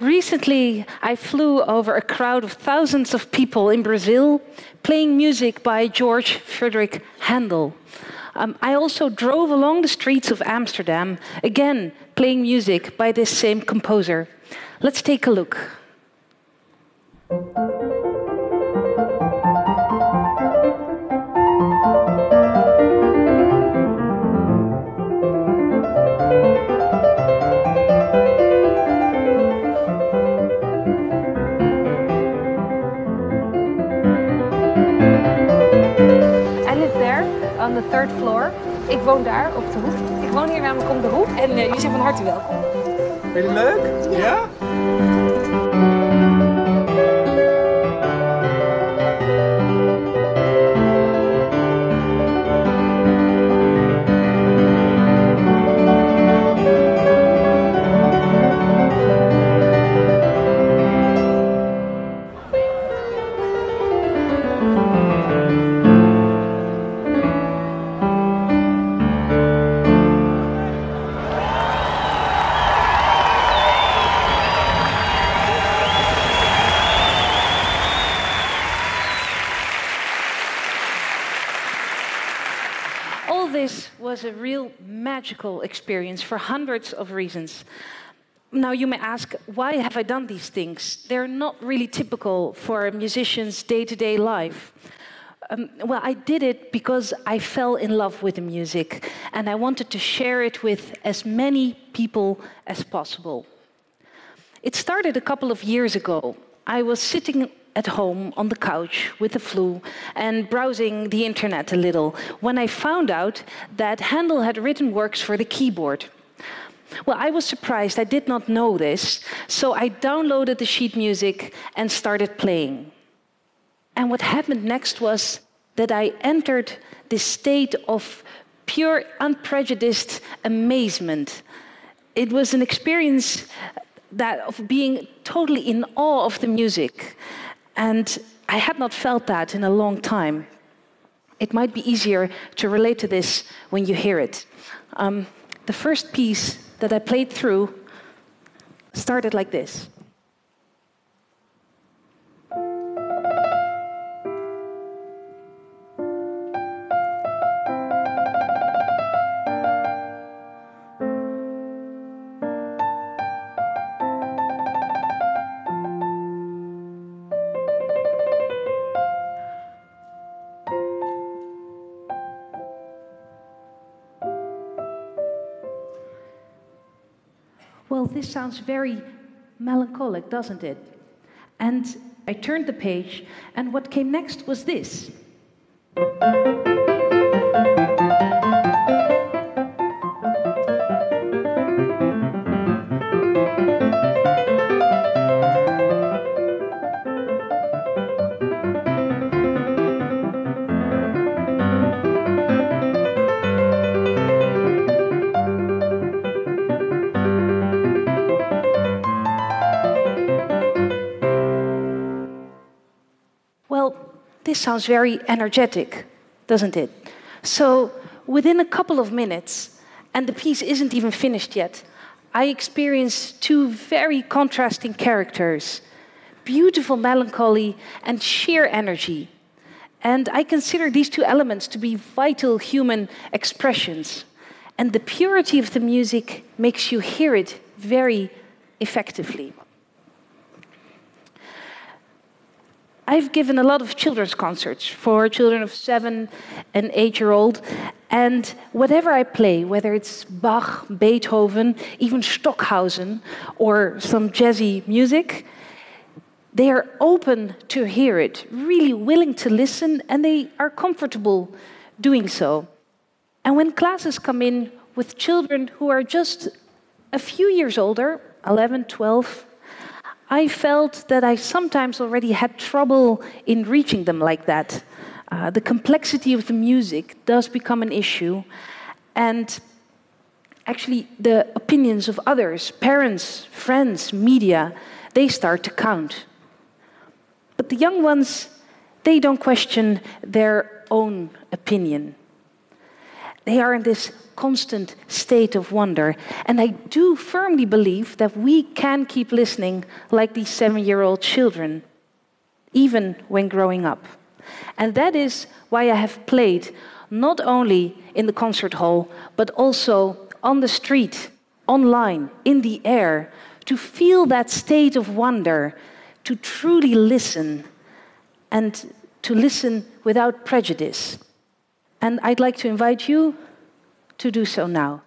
Recently, I flew over a crowd of thousands of people in Brazil playing music by George Frederick Handel. Um, I also drove along the streets of Amsterdam, again playing music by this same composer. Let's take a look. Third floor. Ik woon daar op de hoek. Ik woon hier namelijk om de hoek en uh, jullie zijn van harte welkom. Vind je het leuk? ja? Was a real magical experience for hundreds of reasons. Now, you may ask, why have I done these things? They're not really typical for a musician's day to day life. Um, well, I did it because I fell in love with the music and I wanted to share it with as many people as possible. It started a couple of years ago. I was sitting at home on the couch with the flu and browsing the internet a little when I found out that Handel had written works for the keyboard. Well, I was surprised. I did not know this. So I downloaded the sheet music and started playing. And what happened next was that I entered this state of pure, unprejudiced amazement. It was an experience that of being totally in awe of the music. And I had not felt that in a long time. It might be easier to relate to this when you hear it. Um, the first piece that I played through started like this. Well, this sounds very melancholic, doesn't it? And I turned the page, and what came next was this. Sounds very energetic, doesn't it? So within a couple of minutes, and the piece isn't even finished yet, I experience two very contrasting characters beautiful melancholy and sheer energy. And I consider these two elements to be vital human expressions. And the purity of the music makes you hear it very effectively. I've given a lot of children's concerts for children of seven and eight year old. And whatever I play, whether it's Bach, Beethoven, even Stockhausen, or some jazzy music, they are open to hear it, really willing to listen, and they are comfortable doing so. And when classes come in with children who are just a few years older, 11, 12, I felt that I sometimes already had trouble in reaching them like that. Uh, the complexity of the music does become an issue, and actually, the opinions of others, parents, friends, media, they start to count. But the young ones, they don't question their own opinion. They are in this constant state of wonder. And I do firmly believe that we can keep listening like these seven year old children, even when growing up. And that is why I have played not only in the concert hall, but also on the street, online, in the air, to feel that state of wonder, to truly listen, and to listen without prejudice. And I'd like to invite you to do so now.